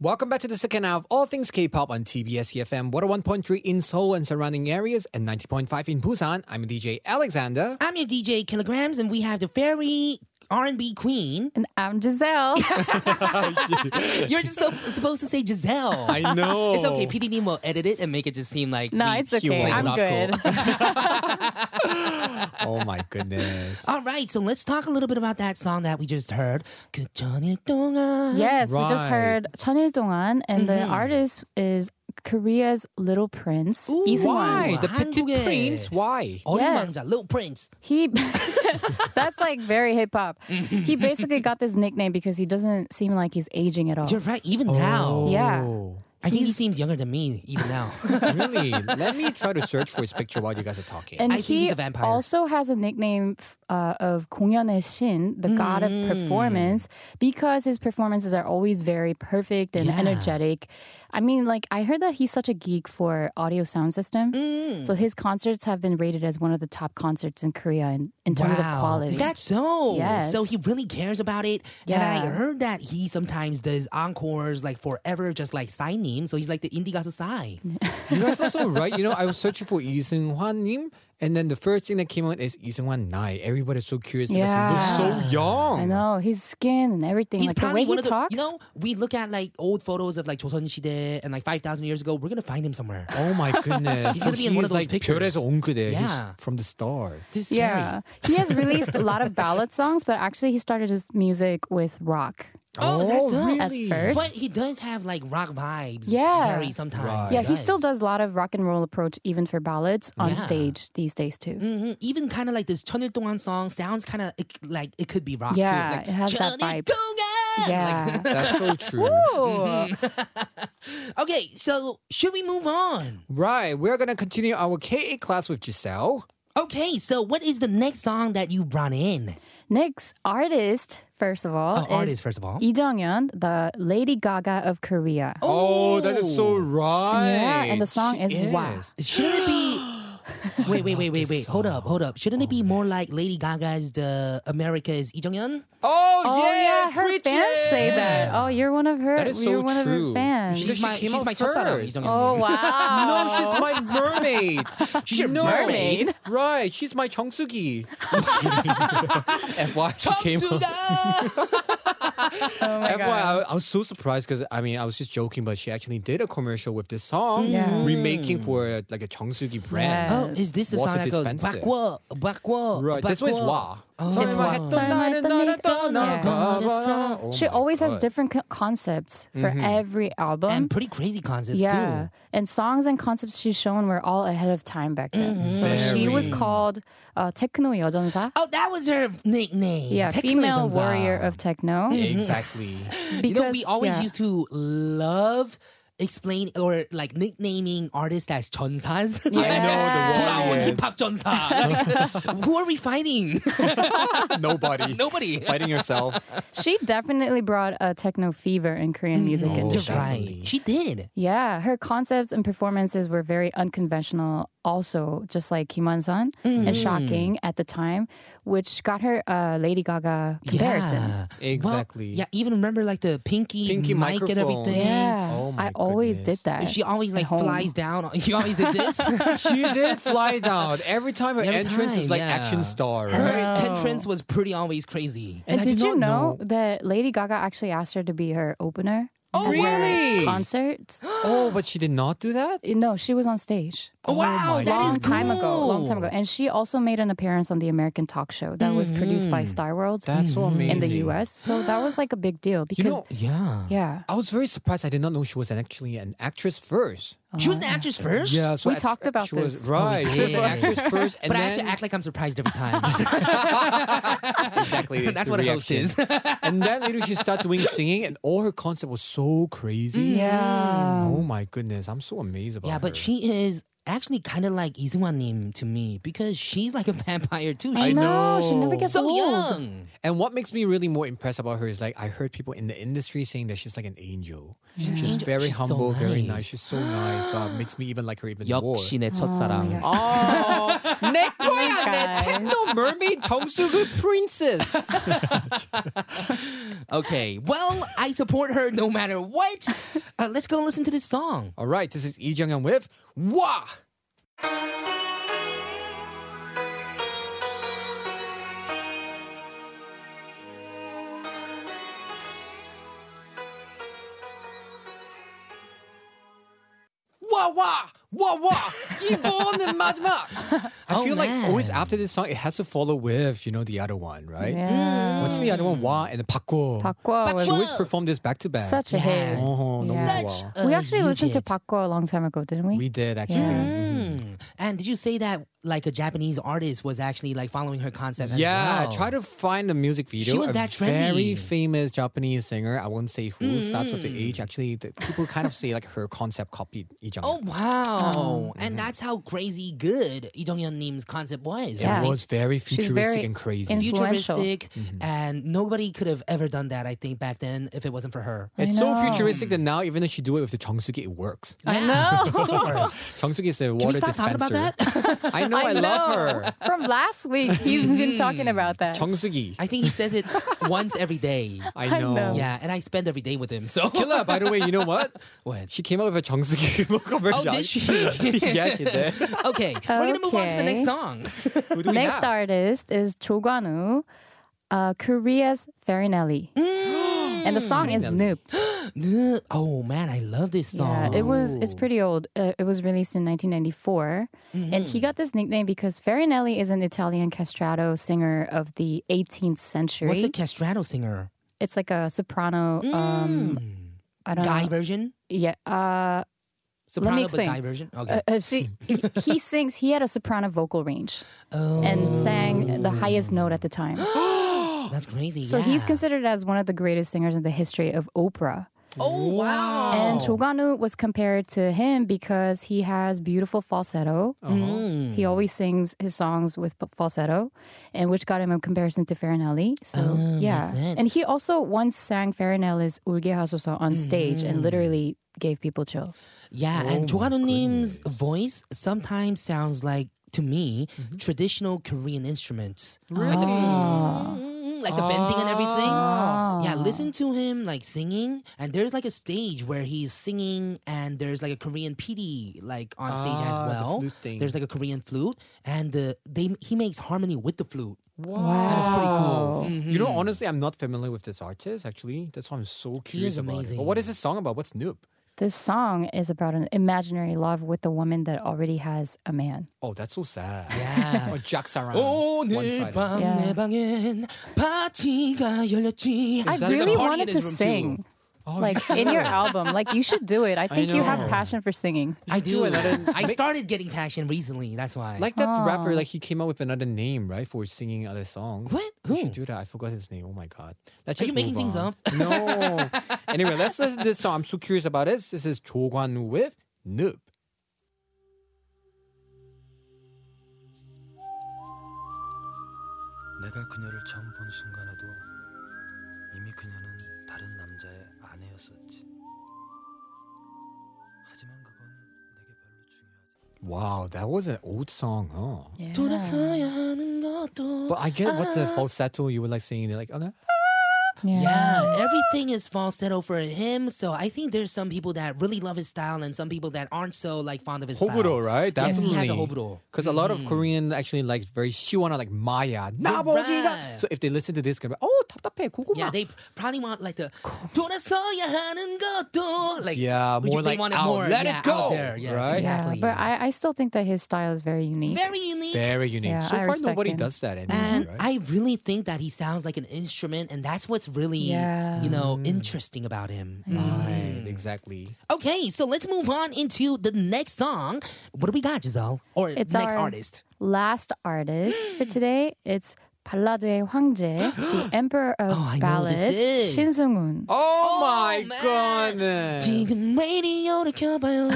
Speaker 1: Welcome back to the second half of All Things K-Pop on TBS EFM 101.3 in Seoul and surrounding areas and 90.5 in Busan. I'm DJ Alexander.
Speaker 2: I'm your DJ Kilograms, and we have the fairy R&B queen.
Speaker 4: And I'm Jiselle. [LAUGHS]
Speaker 2: You're just so, supposed to say Jiselle.
Speaker 1: I know.
Speaker 2: It's okay. PDD will edit it and make it just seem like
Speaker 4: no, it's okay. I'm good. [LAUGHS]
Speaker 1: Oh my goodness.
Speaker 2: All right, so let's talk a little bit about that song that we just heard.
Speaker 4: Yes, right. we just heard "천일 동안" and
Speaker 2: mm-hmm.
Speaker 4: the artist is Korea's Little Prince.
Speaker 2: Ooh,
Speaker 4: Lee Seung-wan.
Speaker 1: Why? The Petit
Speaker 2: 한국에.
Speaker 1: Prince? Why?
Speaker 2: 어린
Speaker 4: Yes.
Speaker 2: 왕자, Little Prince.
Speaker 4: He [LAUGHS] that's like very hip hop.
Speaker 2: Mm-hmm.
Speaker 4: he basically got this nickname because he doesn't seem like he's aging at all.
Speaker 2: You're right, even now.
Speaker 4: Yeah.
Speaker 1: Oh.
Speaker 2: I think he seems younger than me, even now. [LAUGHS]
Speaker 1: really? [LAUGHS] Let me try to search for his picture while you guys are talking.
Speaker 4: And
Speaker 2: I think
Speaker 4: he
Speaker 2: he's a vampire.
Speaker 4: also has a nickname uh, of 공연의 신, the god of
Speaker 2: Mm.
Speaker 4: performance, because his performances are always very perfect and
Speaker 2: Yeah.
Speaker 4: energetic. I mean, like I heard that he's such a geek for audio sound system,
Speaker 2: Mm.
Speaker 4: so his concerts have been rated as one of the top concerts in Korea in, in terms of quality.
Speaker 2: Is that so?
Speaker 4: Yes.
Speaker 2: So he really cares about it. And I heard that he sometimes does encores like forever, just like Psy-님. So he's like the indie gasu Psy. [LAUGHS]
Speaker 1: You guys are so right. You know, I was searching for Lee Seung-hwan 님, and then the first thing that came out is Lee Seung-hwan Nai. Everybody's so curious because he looks so
Speaker 2: Yeah.
Speaker 1: young.
Speaker 4: I know his skin and everything,
Speaker 2: He's
Speaker 4: like the
Speaker 2: probably
Speaker 4: way he
Speaker 2: one of the,
Speaker 4: talks.
Speaker 2: you know, we look at like old photos of like 조선 시대 and like 5,000 years ago. We're going to find him somewhere.
Speaker 1: Oh my [LAUGHS] goodness.
Speaker 2: He's
Speaker 1: so
Speaker 2: gonna be in one of those
Speaker 1: like
Speaker 2: pictures.
Speaker 1: 별에서 온 그대. He's
Speaker 2: Yeah.
Speaker 1: from the start.
Speaker 2: This is scary.
Speaker 4: yeah, he has released [LAUGHS] a lot of ballad songs, but actually he started his music with rock.
Speaker 2: Oh, oh really?
Speaker 4: At first.
Speaker 2: But he does have like rock vibes.
Speaker 4: Yeah.
Speaker 2: Sometimes.
Speaker 1: Right.
Speaker 4: Yeah, he, he still does a lot of rock and roll approach even for ballads on
Speaker 2: yeah.
Speaker 4: stage these days too.
Speaker 2: Mm-hmm. Even kind of like this 천일 동안 song sounds kind of like it could be rock
Speaker 4: yeah,
Speaker 2: too. Like,
Speaker 4: it has that vibe. Yeah. [LAUGHS]
Speaker 1: Like, That's so [LAUGHS] true.
Speaker 4: Mm-hmm. [LAUGHS]
Speaker 2: okay, so should we move on?
Speaker 1: Right. We're going to continue our KA class with Jiselle.
Speaker 2: Okay, so what is the next song that you brought in?
Speaker 4: Next artist, first of all,
Speaker 2: Oh, artist, first of all.
Speaker 4: Lee Jung-hyun, the Lady Gaga of Korea.
Speaker 1: Oh, that is so oh. right.
Speaker 4: Yeah, and the song
Speaker 1: She
Speaker 4: is Wow.
Speaker 2: Shouldn't it be? wait, wait, wait, wait, wait. Hold up, hold up. Shouldn't it be oh, more like Lady Gaga's "The America Is Lee Jong Un"?
Speaker 1: Oh,
Speaker 4: oh
Speaker 1: yeah,
Speaker 4: yeah, her
Speaker 1: preach
Speaker 4: fans
Speaker 1: it.
Speaker 4: say that. Oh, you're one of her.
Speaker 1: That is
Speaker 4: you're
Speaker 1: so
Speaker 4: one
Speaker 1: true.
Speaker 4: Of her fans.
Speaker 2: She's, my, she's my
Speaker 1: first.
Speaker 4: Oh wow. [LAUGHS]
Speaker 1: no, she's my mermaid. [LAUGHS]
Speaker 2: she's your
Speaker 1: no.
Speaker 4: mermaid.
Speaker 1: Right, she's my Chongsugi. Just [LAUGHS] kidding. why she came
Speaker 4: oh my
Speaker 1: FYI,
Speaker 4: God.
Speaker 1: I, I was so surprised because I mean I was just joking, but she actually did a commercial with this song,
Speaker 4: yeah. Mm.
Speaker 1: remaking for like a Cheongsugi brand.
Speaker 4: Yes.
Speaker 2: Oh, is this the song that goes "bakwa bakwa, bakwa,
Speaker 1: Right, this one is Wah.
Speaker 2: Oh
Speaker 4: she always has different co- concepts for
Speaker 1: mm-hmm.
Speaker 4: every album.
Speaker 2: And pretty crazy concepts,
Speaker 4: yeah.
Speaker 2: Too.
Speaker 4: And songs and concepts she's shown were all ahead of time back then.
Speaker 2: Mm-hmm.
Speaker 4: So Very. she was called uh, Techno Yodonza.
Speaker 2: Oh, that was her nickname.
Speaker 4: Yeah,
Speaker 2: Techno
Speaker 4: female warrior of techno.
Speaker 1: Exactly.
Speaker 4: because, [LAUGHS]
Speaker 2: you know, we always
Speaker 4: yeah.
Speaker 2: used to love explain or like nicknaming artists as chonsas.
Speaker 4: Yeah. I know the
Speaker 2: word. hip hop chonsa. [LAUGHS] Who are we fighting? [LAUGHS]
Speaker 1: Nobody.
Speaker 2: Nobody.
Speaker 1: Fighting yourself. [LAUGHS]
Speaker 4: She definitely brought a techno fever in Korean mm. music.
Speaker 1: Mm,
Speaker 2: oh,
Speaker 4: industry.
Speaker 2: right. She did.
Speaker 4: Yeah, her concepts and performances were very unconventional also, just like Kim Wan-sun,
Speaker 2: Mm-hmm.
Speaker 4: and shocking at the time, which got her a Lady Gaga comparison.
Speaker 2: Yeah.
Speaker 1: Exactly.
Speaker 2: Well, yeah, even remember like the pinky,
Speaker 1: Pinky
Speaker 2: mic and
Speaker 1: microphone.
Speaker 2: everything.
Speaker 4: Yeah,
Speaker 1: Oh my
Speaker 4: I always
Speaker 1: goodness.
Speaker 4: did that.
Speaker 2: She always like flies down. [LAUGHS] You always did this. [LAUGHS]
Speaker 1: She did fly down. Every time her
Speaker 2: Every
Speaker 1: entrance is like
Speaker 2: yeah.
Speaker 1: action star,
Speaker 2: Her
Speaker 1: right?
Speaker 2: entrance was pretty always crazy.
Speaker 4: And,
Speaker 1: I
Speaker 4: did
Speaker 1: did
Speaker 4: you know,
Speaker 1: know-
Speaker 4: that Lady Gaga actually asked her to be her opener?
Speaker 1: Oh, really?
Speaker 4: Concerts? [GASPS]
Speaker 1: Oh, but she did not do that?
Speaker 4: No, she was on stage.
Speaker 2: Oh, wow, oh
Speaker 1: my
Speaker 2: that is
Speaker 4: long time ago, long time ago, and she also made an appearance on the American talk show that was produced by mm. Star World
Speaker 1: That's so amazing.
Speaker 4: in the U.S. So that was like a big deal because
Speaker 1: You know,
Speaker 2: Yeah.
Speaker 4: yeah,
Speaker 1: I was very surprised. I did not know she was actually an actress first.
Speaker 2: She was an oh. actress first?
Speaker 1: Yeah, so
Speaker 4: We
Speaker 1: at-
Speaker 4: talked about
Speaker 1: she was,
Speaker 4: this.
Speaker 1: Right,
Speaker 2: Oh,
Speaker 1: she was an actress first, [LAUGHS] and
Speaker 2: But I have to act like I'm surprised every time. [LAUGHS]
Speaker 1: exactly
Speaker 2: That's
Speaker 1: the
Speaker 2: what a host
Speaker 1: reaction.
Speaker 2: is. [LAUGHS]
Speaker 1: and then later she started doing singing, and all her concept was so crazy.
Speaker 4: Mm, yeah.
Speaker 1: Oh my goodness, I'm so amazed about
Speaker 2: yeah, but
Speaker 1: her.
Speaker 2: she is actually kind of like Nim to me because she's like a [LAUGHS] vampire too.
Speaker 4: I
Speaker 2: She
Speaker 4: know she never
Speaker 1: know.
Speaker 4: gets
Speaker 2: so
Speaker 4: old.
Speaker 2: young.
Speaker 1: And what makes me really more impressed about her is like I heard people in the industry saying that she's like an angel. She's just
Speaker 2: Angel.
Speaker 1: very
Speaker 2: She's so
Speaker 1: humble, very
Speaker 2: nice.
Speaker 1: nice. She's so nice. Uh, makes me even like her even more.
Speaker 2: 역시 내 첫사랑.
Speaker 1: Oh, 내 거야, 내
Speaker 4: guys.
Speaker 1: techno mermaid 정수구 princess. [LAUGHS]
Speaker 2: Okay, well, I support her no matter what. Uh, let's go listen to this song.
Speaker 1: All right, this is Lee Jung-yeon with Wah. Wah wah what what? Ibon and Majma. I
Speaker 2: oh,
Speaker 1: feel man. like always after this song, it has to follow with you know the other one, right?
Speaker 4: Yeah. Mm.
Speaker 1: What's the other one? Wa and the
Speaker 4: Pakwo. Pakwo.
Speaker 1: She always performed this back to back.
Speaker 4: Such a hit. Yeah.
Speaker 1: Oh, yeah.
Speaker 4: We actually listened to Pakwo a long time ago, didn't we?
Speaker 1: We did actually.
Speaker 2: Mm. Mm-hmm. And did you say that like a Japanese artist was actually like following her concept?
Speaker 1: Yeah,
Speaker 2: well.
Speaker 1: try to find a music video.
Speaker 2: She was
Speaker 1: a
Speaker 2: that trendy.
Speaker 1: Very famous Japanese singer. I won't say who mm. starts with the
Speaker 2: mm.
Speaker 1: age. Actually, the, people kind of say like her concept copied each other.
Speaker 2: Oh wow.
Speaker 4: Oh, um,
Speaker 2: and mm-hmm. that's how crazy good Idong Dong Hyun's concept was.
Speaker 4: Yeah.
Speaker 1: It was very futuristic
Speaker 4: very
Speaker 1: and crazy.
Speaker 2: Futuristic,
Speaker 1: mm-hmm.
Speaker 2: and nobody could have ever done that. I think back then if it wasn't for her.
Speaker 4: I
Speaker 1: it's
Speaker 4: know.
Speaker 1: so futuristic that now even if she do it with the Chongsuki, it works.
Speaker 4: I know. [LAUGHS]
Speaker 2: it works.
Speaker 1: Chongsuki is a water
Speaker 2: Can we stop dispenser. talking about that?
Speaker 1: I know. [LAUGHS] I, I know. love her.
Speaker 4: From last week, he's been mm-hmm. talking about that.
Speaker 1: Chongsuki.
Speaker 2: I think he says it [LAUGHS] once every day.
Speaker 1: I know.
Speaker 2: Yeah, and I spend every day with him. So
Speaker 1: Killa, by the way, you know what?
Speaker 2: what?
Speaker 1: She came out with a Chongsuki commercial.
Speaker 2: Oh, did she? [LAUGHS] [LAUGHS]
Speaker 1: yeah, she did.
Speaker 2: Okay, we're gonna move on to the next song. [LAUGHS]
Speaker 1: Who do we
Speaker 4: Next
Speaker 1: have?
Speaker 4: artist is Cho Gwan-woo, uh, Korea's Farinelli. [GASPS] and the song is [GASPS] Noop.
Speaker 2: oh man, I love this song.
Speaker 4: Yeah, it was. It's pretty old. Uh, it was released in 1994, and he got this nickname because Farinelli is an Italian castrato singer of the 18th century.
Speaker 2: What's a castrato singer?
Speaker 4: it's like a soprano. Um, I don't
Speaker 2: Guy
Speaker 4: know.
Speaker 2: version?
Speaker 4: Yeah. Uh,
Speaker 2: Soprano, me
Speaker 4: explain.
Speaker 2: guy version? Okay.
Speaker 4: uh, uh, she, he, he [LAUGHS] sings. He had a soprano vocal range
Speaker 2: oh,
Speaker 4: and sang the highest note at the time. [GASPS]
Speaker 2: that's crazy.
Speaker 4: So
Speaker 2: yeah.
Speaker 4: he's considered as one of the greatest singers in the history of opera.
Speaker 2: Oh, wow.
Speaker 4: And Cho Gwan-woo was compared to him because he has beautiful falsetto.
Speaker 2: Mm.
Speaker 4: He always sings his songs with falsetto, and which got him a comparison to Farinelli. So
Speaker 2: Oh,
Speaker 4: yeah, and he also once sang Farinelli's "Ulge Hasosa" on stage
Speaker 2: Mm.
Speaker 4: and literally gave people chill.
Speaker 2: Yeah, and Joanna Nim's voice sometimes sounds like, to me,
Speaker 4: Mm-hmm.
Speaker 2: traditional Korean instruments.
Speaker 1: Really?
Speaker 2: Like the, like the bending and everything.
Speaker 4: Ah.
Speaker 2: Yeah, listen to him like singing, and there's like a stage where he's singing, and there's like a Korean PD like on stage as
Speaker 1: Ah, the
Speaker 2: well.
Speaker 1: flute thing.
Speaker 2: There's like a Korean flute, and the they he makes harmony with the flute.
Speaker 4: Wow,
Speaker 2: That is pretty cool.
Speaker 4: Mm-hmm.
Speaker 1: You know, honestly, I'm not familiar with this artist. Actually, that's why I'm so curious about it.
Speaker 2: amazing.
Speaker 1: But what is this song about? What's Noop?
Speaker 4: This song is about an imaginary love with a woman that already has a man.
Speaker 1: Oh, that's so sad.
Speaker 2: Yeah. [LAUGHS]
Speaker 1: or Jack Saran.
Speaker 2: 오늘
Speaker 1: one-sided.
Speaker 2: 밤
Speaker 4: Yeah.
Speaker 2: 내 방엔 파티가 열렸지.
Speaker 4: I
Speaker 1: that
Speaker 4: really
Speaker 1: the
Speaker 2: party
Speaker 4: wanted
Speaker 2: in
Speaker 4: to
Speaker 2: his room,
Speaker 4: sing.
Speaker 2: too.
Speaker 1: Oh,
Speaker 4: like in your album, like you should do it. I think you have
Speaker 1: know.
Speaker 4: passion for singing.
Speaker 2: I
Speaker 1: do
Speaker 2: do.
Speaker 1: another-
Speaker 2: I started getting passion recently. That's why.
Speaker 1: Like that rapper,
Speaker 4: Oh.
Speaker 1: like he came up with another name, right, for singing other songs.
Speaker 2: What?
Speaker 1: We should
Speaker 2: Who?
Speaker 1: do that. I forgot his name. Oh my god. Let's
Speaker 2: Are
Speaker 1: just
Speaker 2: you making
Speaker 1: move
Speaker 2: things
Speaker 1: on.
Speaker 2: up? [LAUGHS]
Speaker 1: No. anyway, let's listen to this song. I'm so curious about this. This is Jo Kwan-woo with Noob.
Speaker 5: 내가 그녀를 처음 본 순간에도
Speaker 1: Wow, that was an old song, huh?
Speaker 4: Yeah.
Speaker 1: But I get what the falsetto you were like singing. They're like, oh, no.
Speaker 2: Yeah, everything is falsetto for him. So I think there's some people that really love his style and some people that aren't so like fond of his
Speaker 1: 호불호,
Speaker 2: style.
Speaker 1: right?
Speaker 2: Yes, he
Speaker 1: Definitely.
Speaker 2: has a 호불호.
Speaker 1: Because a lot of Korean actually like very 시원한 like Maya. 나보기가.
Speaker 2: right.
Speaker 1: So if they listen to this, gonna be oh 답답해 고구마.
Speaker 2: Yeah, they probably want like the 돌아서야 하는 것도 like
Speaker 1: Yeah,
Speaker 2: we-
Speaker 1: more
Speaker 2: they
Speaker 1: like
Speaker 2: want it
Speaker 1: out,
Speaker 2: more
Speaker 1: let it
Speaker 2: yeah,
Speaker 1: go,
Speaker 2: out there. Yes,
Speaker 1: right?
Speaker 4: Yeah,
Speaker 2: exactly.
Speaker 4: but I, I still think that his style is very unique.
Speaker 2: very unique.
Speaker 1: Very unique.
Speaker 4: Yeah,
Speaker 1: so
Speaker 4: I
Speaker 1: far,
Speaker 4: respect
Speaker 1: nobody
Speaker 4: him.
Speaker 1: does that anymore.
Speaker 2: And
Speaker 1: right?
Speaker 2: I really think that he sounds like an instrument, and that's what's really,
Speaker 4: Yeah.
Speaker 2: you know, interesting about him.
Speaker 1: Right, exactly.
Speaker 2: Okay, so let's move on into the next song. What do we got, Jiselle? Or
Speaker 4: It's
Speaker 2: next
Speaker 4: our-
Speaker 2: artist?
Speaker 4: Last artist for today, it's 발라드의 황제, the [GASPS] emperor of
Speaker 2: Oh, I know who this
Speaker 4: ballads,
Speaker 2: is.
Speaker 4: 신승훈.
Speaker 1: Oh, my
Speaker 2: man.
Speaker 1: goodness.
Speaker 2: 지금 radio를 켜봐요.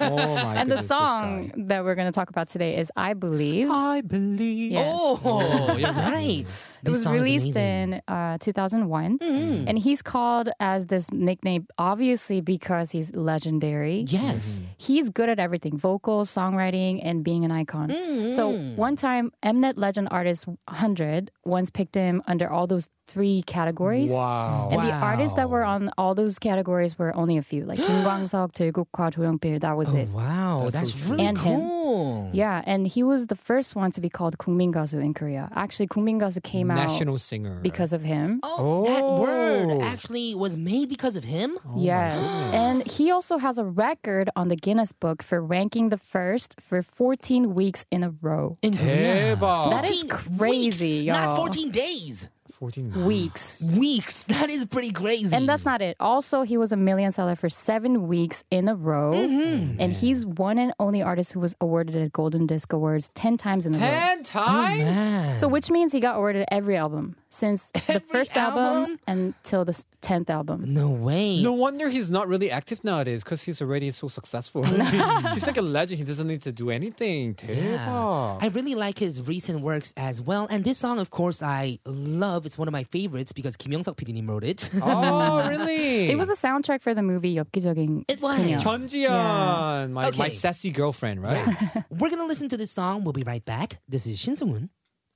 Speaker 1: Oh my [LAUGHS] [LAUGHS]
Speaker 4: And the
Speaker 1: goodness, this
Speaker 4: song
Speaker 1: guy.
Speaker 4: that we're going to talk about today is I Believe.
Speaker 1: I believe.
Speaker 4: Yes.
Speaker 2: Oh, [LAUGHS] you're right.
Speaker 4: It was released in uh, 2001.
Speaker 2: Mm-hmm.
Speaker 4: And he's called as this nickname, obviously, because he's legendary.
Speaker 2: Yes.
Speaker 4: He's good at everything vocal, songwriting, and being an icon. So
Speaker 2: Mm.
Speaker 4: one time, Mnet Legend Artist 100 once picked him under all those three categories.
Speaker 1: Wow.
Speaker 4: And the artists that were on all those categories were only a few, like Kim [GASPS] Kwang-seok, Deulgukhwa, Cho Young-pil, that was
Speaker 2: oh,
Speaker 4: it.
Speaker 2: Wow,
Speaker 1: that's,
Speaker 2: That's
Speaker 1: so
Speaker 2: really
Speaker 4: And him.
Speaker 2: cool.
Speaker 4: Yeah, and he was the first one to be called 국민가수 in Korea. Actually, 국민가수 came
Speaker 1: National
Speaker 4: out
Speaker 1: singer.
Speaker 4: because of him.
Speaker 2: Oh, that
Speaker 1: oh.
Speaker 2: word actually was made because of him?
Speaker 4: Oh yes. And he also has a record on the Guinness Book for ranking the first for 14 weeks in a row.
Speaker 2: In Korea.
Speaker 4: That is
Speaker 2: 14 weeks.
Speaker 4: crazy
Speaker 2: weeks, not
Speaker 4: y'all.
Speaker 2: 14 days.
Speaker 1: 14
Speaker 4: Weeks.
Speaker 2: Weeks. [LAUGHS] That is pretty crazy.
Speaker 4: And that's not it. Also, he was a million seller for seven weeks in a row.
Speaker 2: Mm-hmm.
Speaker 4: And he's one and only artist who was awarded a Golden Disc Awards 10 times in a row.
Speaker 1: 10 times?
Speaker 2: Man.
Speaker 4: So, which means he got awarded every album since the [LAUGHS]
Speaker 2: Every
Speaker 4: first
Speaker 2: album?
Speaker 4: album, until the s- 10th album.
Speaker 2: no way.
Speaker 1: No wonder he's not really active nowadays because he's already so successful. [LAUGHS] [LAUGHS] he's like a legend. He doesn't need to do anything.
Speaker 2: Yeah.
Speaker 1: 대박.
Speaker 2: I really like his recent works as well. And this song, of course, I love. It's one of my favorites because Kim Young-suk PD님 wrote it.
Speaker 1: Oh, really?
Speaker 4: It was a soundtrack for the movie 엽기적인
Speaker 2: It was.
Speaker 4: 그녀.
Speaker 1: 전지현, my, my
Speaker 2: Okay.
Speaker 1: sassy girlfriend, right?
Speaker 2: We're going to listen to this song. We'll be right back. This is Shin Sung-woon.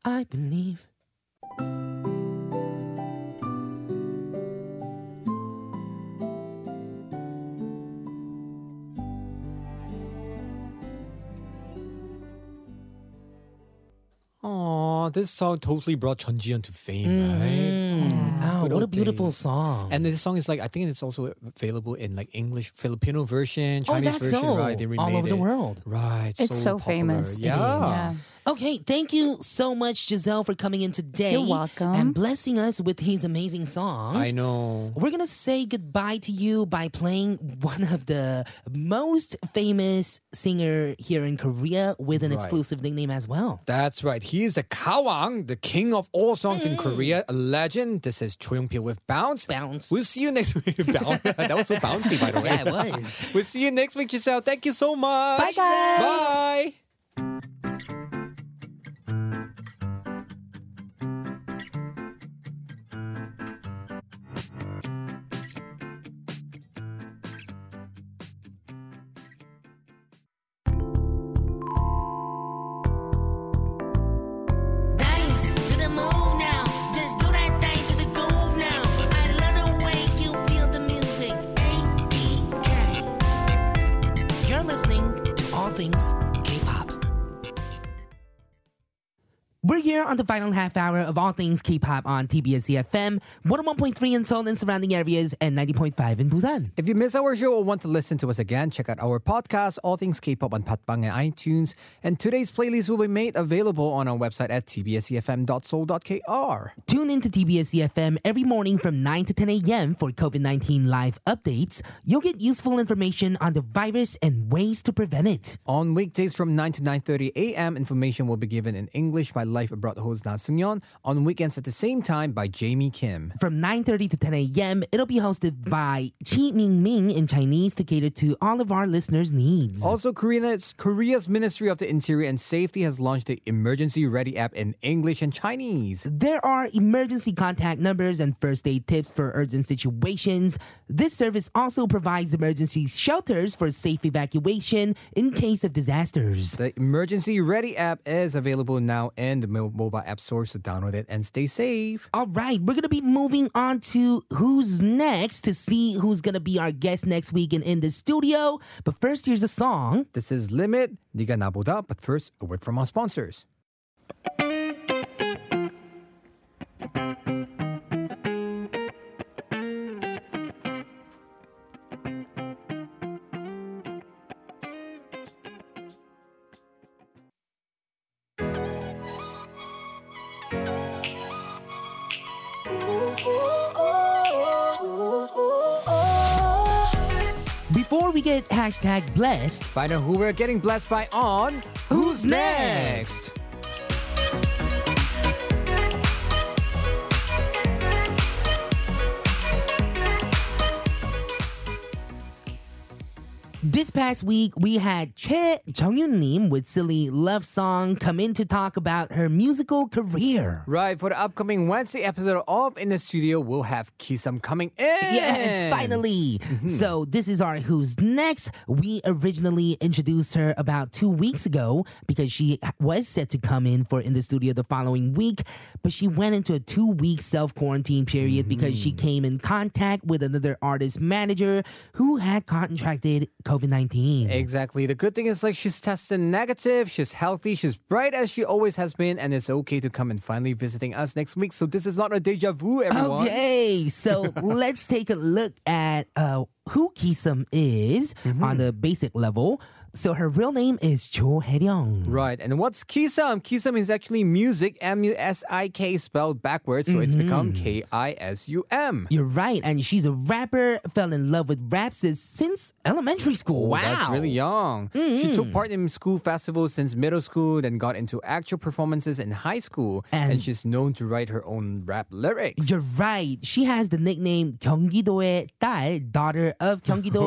Speaker 2: I believe.
Speaker 1: Oh, this song totally brought Chunjian to fame, mm. right?
Speaker 2: Wow, what a
Speaker 1: old
Speaker 2: beautiful
Speaker 1: days.
Speaker 2: song.
Speaker 1: And this song is like I think it's also available in like English, Filipino version,
Speaker 2: Oh, is
Speaker 1: Chinese
Speaker 2: that
Speaker 1: version,
Speaker 2: so?
Speaker 1: right? They
Speaker 2: All
Speaker 1: remade
Speaker 2: over the world.
Speaker 1: Right.
Speaker 4: It's so
Speaker 1: popular.
Speaker 4: famous. It is.
Speaker 1: Yeah.
Speaker 4: Yeah.
Speaker 2: Okay, thank you so much, Jiselle, for coming in today.
Speaker 4: You're welcome.
Speaker 2: And blessing us with these amazing songs.
Speaker 1: I know.
Speaker 2: We're gonna say goodbye to you by playing one of the most famous singer here in Korea with an
Speaker 1: Right.
Speaker 2: exclusive nickname as well.
Speaker 1: That's right. He is the Gawang, the king of all songs
Speaker 2: Mm.
Speaker 1: in Korea, a legend. This is Choi Pil with Bounce.
Speaker 2: Bounce.
Speaker 1: We'll see you next week. [LAUGHS] Bounce. that was so bouncy, by the way.
Speaker 2: Yeah, it was. [LAUGHS]
Speaker 1: we'll see you next week, Jiselle. Thank you so much.
Speaker 2: Bye, guys.
Speaker 1: Bye.
Speaker 2: On the final half hour of All Things K-pop on TBS EFM, 101.3 in Seoul and surrounding areas, and 90.5 in Busan.
Speaker 1: If you miss our show or want to listen to us again, check out our podcast, All Things K-Pop on Podbbang and iTunes. And today's playlist will be made available on our website at tbsefm.seoul.kr.
Speaker 2: Tune in to TBS EFM every morning from 9 to 10 a.m. for COVID-19 live updates. You'll get useful information on the virus and ways to prevent it.
Speaker 1: On weekdays from 9 to 9.30 a.m., information will be given in English by Life Abroad host Na Seung-yeon. On weekends at the same time by Jamie Kim.
Speaker 2: From 9.30 to 10 a.m., it'll be hosted by Chi Ming Ming in Chinese to cater to all of our listeners' needs.
Speaker 1: Also, Korea's, Korea's Ministry of the Interior and Safety has launched the Emergency Ready app in English and Chinese.
Speaker 2: There are emergency contact numbers and first aid tips for urgent situations. This service also provides emergency shelters for safe evacuation in case of disasters.
Speaker 1: The Emergency Ready app is available now in the mo- mobile app store, so download it and stay safe.
Speaker 2: All right, we're gonna be moving on to who's next to see who's gonna be our guest next week and in the studio. But first, here's a song.
Speaker 1: This is Limit, 네가 나보다, but first, a word from our sponsors.
Speaker 2: We get hashtag blessed,
Speaker 1: Find out who we're getting blessed by on
Speaker 2: Who's Next? This past week, we had Che Jonghyun-nim with Silly Love Song come in to talk about her musical career.
Speaker 1: Right, for the upcoming Wednesday episode of In the Studio, we'll have Kisum coming in.
Speaker 2: Yes, finally. Mm-hmm. So this is our Who's Next. We originally introduced her about two weeks ago because she was set to come in for in the studio the following week, but she went into a two week self quarantine period because she mm. came in contact with another artist manager who had contracted COVID nineteen.
Speaker 1: Exactly. The good thing is like she's tested negative, she's healthy, she's bright as she always has been, and it's okay to come and finally visiting us next week. So this is not a deja vu, everyone.
Speaker 2: Okay, so [LAUGHS] let's take a look at uh, who Kisum is
Speaker 1: Mm-hmm.
Speaker 2: on the basic level. So her real name is Cho Hae-ryung.
Speaker 1: Right, and what's Kisam? Kisam is actually music, M U S I K spelled backwards, so it's become
Speaker 2: Mm-hmm.
Speaker 1: K I S U M.
Speaker 2: You're right, and she's a rapper. Fell in love with rap since, since elementary school. wow,
Speaker 1: Oh, That's really young. She took part in school festivals since middle school, then got into actual performances in high school, and,
Speaker 2: And-
Speaker 1: she's known to write her own rap lyrics.
Speaker 2: You're right. She has the nickname 경기도의 딸, daughter of Gyeonggi-do,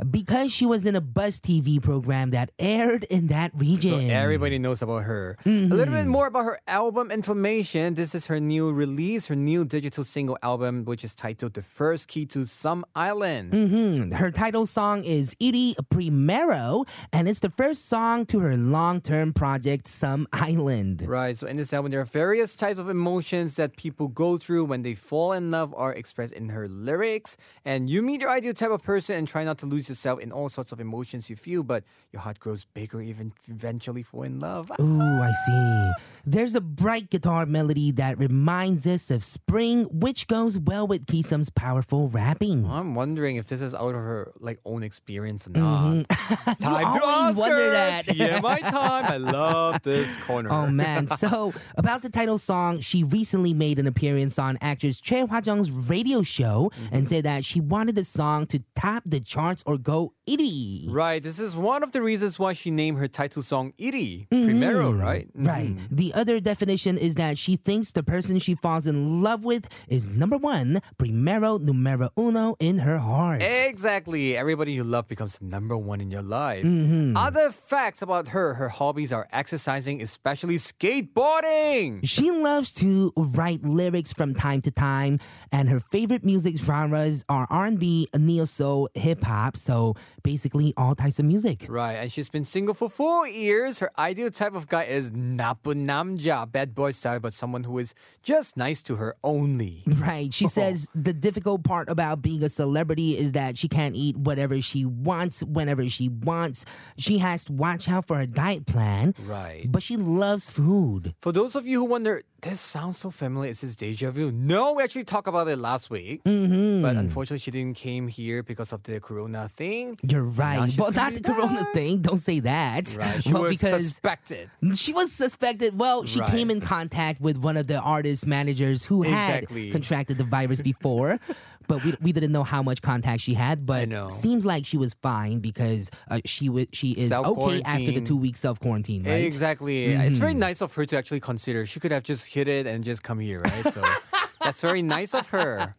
Speaker 1: Oh.
Speaker 2: because she was in a Buzz TV program that aired in that region.
Speaker 1: So everybody knows about her. A little bit more about her album information. This is her new release, her new digital single album, which is titled The First Key to Some Island.
Speaker 2: Mhm. Her title song is Iri Primero, and it's the first song to her long-term project, Some Island.
Speaker 1: Right, so in this album, there are various types of emotions that people go through when they fall in love are expressed in her lyrics. And you meet your ideal type of person and try not to lose yourself in all sorts of emotions you feel, but your heart grows bigger, even eventually fall in love.
Speaker 2: Ooh, I see. There's a bright guitar melody that reminds us of spring, which goes well with Kisum's powerful rapping.
Speaker 1: I'm wondering if this is out of her like own experience or not. [LAUGHS] [LAUGHS] Time to
Speaker 2: always wonder that.
Speaker 1: yeah, my time. I love this [LAUGHS] corner.
Speaker 2: Oh man. So, about the title song, she recently made an appearance on actress Choi Hwa-jung's radio show
Speaker 1: Mm-hmm.
Speaker 2: and said that she wanted the song to top the charts or go itty.
Speaker 1: Right, this is one of the reasons why she named her title song Iri, Primero, right?
Speaker 2: Right.
Speaker 1: Mhm.
Speaker 2: The other definition is that she thinks the person she falls in love with is number one, primero numero uno in her heart.
Speaker 1: Exactly. Everybody you love becomes number one in your life.
Speaker 2: Mm-hmm.
Speaker 1: Other facts about her her hobbies are exercising, especially skateboarding.
Speaker 2: She loves to write lyrics from time to time, and her favorite music genres are R&B, neo soul, hip hop. So basically, all types of music.
Speaker 1: Right, and she's been single for four years. Her ideal type of guy is 나쁜 남자, bad boy style, but someone who is just nice to her only.
Speaker 2: Right. [LAUGHS] She says the difficult part about being a celebrity is that she can't eat whatever she wants whenever she wants. She has to watch out for her diet plan.
Speaker 1: Right.
Speaker 2: But she loves food.
Speaker 1: For those of you who wonder, this sounds so familiar. Is this deja vu? No, we actually talked about it last week.
Speaker 2: Mm-hmm.
Speaker 1: But unfortunately, she didn't came here because of the corona thing.
Speaker 2: You're right. Well, not the
Speaker 1: coming
Speaker 2: corona
Speaker 1: back.
Speaker 2: thing. Don't say that.
Speaker 1: Right, she
Speaker 2: well,
Speaker 1: was
Speaker 2: because
Speaker 1: suspected.
Speaker 2: she was suspected. Well, she
Speaker 1: Right.
Speaker 2: came in contact with one of the artist managers who had
Speaker 1: Exactly.
Speaker 2: contracted the virus before. [LAUGHS] But we, we didn't know how much contact she had, but
Speaker 1: know.
Speaker 2: seems like she was fine because uh, she was she is okay after the two weeks self quarantine, right? Mm-hmm.
Speaker 1: Exactly. It's very nice of her to actually consider. She could have just hit it and just come here, right? So [LAUGHS] that's very nice of her.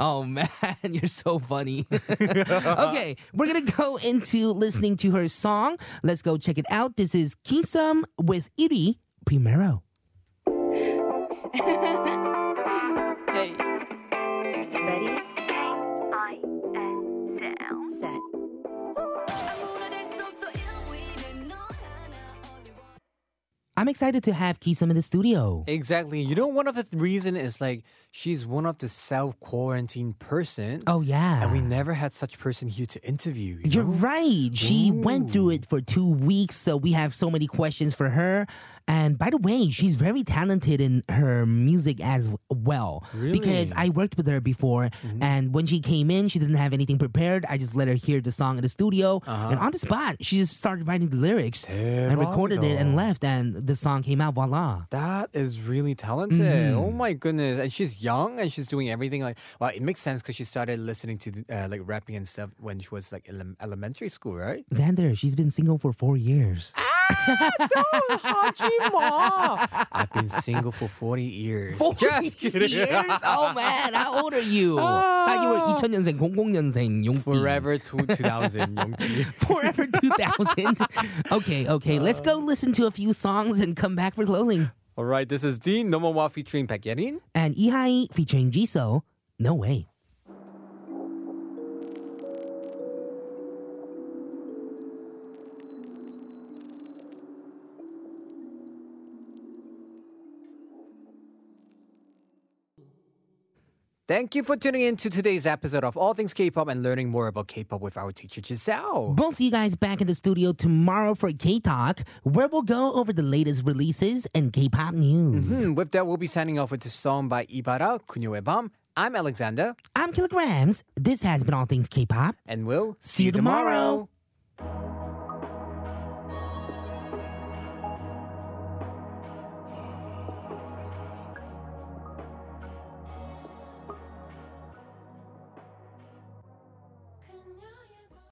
Speaker 2: Oh man, [LAUGHS] you're so funny. [LAUGHS] okay, we're gonna go into listening to her song. Let's go check it out. This is Kisum with Iri Primero. I'm excited to have Kisum in the studio.
Speaker 1: Exactly. You know, one of the th- reason is like she's one of the self quarantine person.
Speaker 2: Oh yeah.
Speaker 1: And we never had such person here to interview. You
Speaker 2: You're
Speaker 1: know?
Speaker 2: right. She went through it for two weeks, so we have so many questions for her. And by the way, she's very talented in her music as well. Because
Speaker 1: Really?
Speaker 2: I worked with her before, and when she came in, she didn't have anything prepared. I just let her hear the song in the studio, and on the spot, she just started writing the lyrics and recorded it and
Speaker 1: 대박이다.
Speaker 2: left, and the song came out. Voila!
Speaker 1: That is really talented.
Speaker 2: Mm-hmm.
Speaker 1: Oh my goodness. And she's young and she's doing everything like, well, it makes sense because she started listening to uh, like rapping and stuff when she was like ele- elementary school, right?
Speaker 2: Xander, she's been single for four years.
Speaker 1: Ah! don't I've been single for 40 years. 40 Just kidding.
Speaker 2: years? Oh man, how old are you? 아. 나 6월 2000년생, 00년생 용띠.
Speaker 1: Forever 2000 [LAUGHS]
Speaker 2: Forever 2000. okay, okay. Let's go listen to a few songs and come back for clothing.
Speaker 1: All right, this is Dean Nomowa featuring Baek Yerin.
Speaker 2: And Ihai featuring Jisoo. No way.
Speaker 1: Thank you for tuning in to today's episode of All Things K-pop and learning more about K-pop with our teacher Jiselle.
Speaker 2: We'll see you guys back in the studio tomorrow for K Talk, where we'll go over the latest releases and K-pop news.
Speaker 1: Hmm, with that, we'll be signing off with a song by Ibara, Kunyo의 밤. I'm Alexander,
Speaker 2: I'm Kilograms. This has been All Things K-pop.
Speaker 1: and we'll
Speaker 2: See you tomorrow.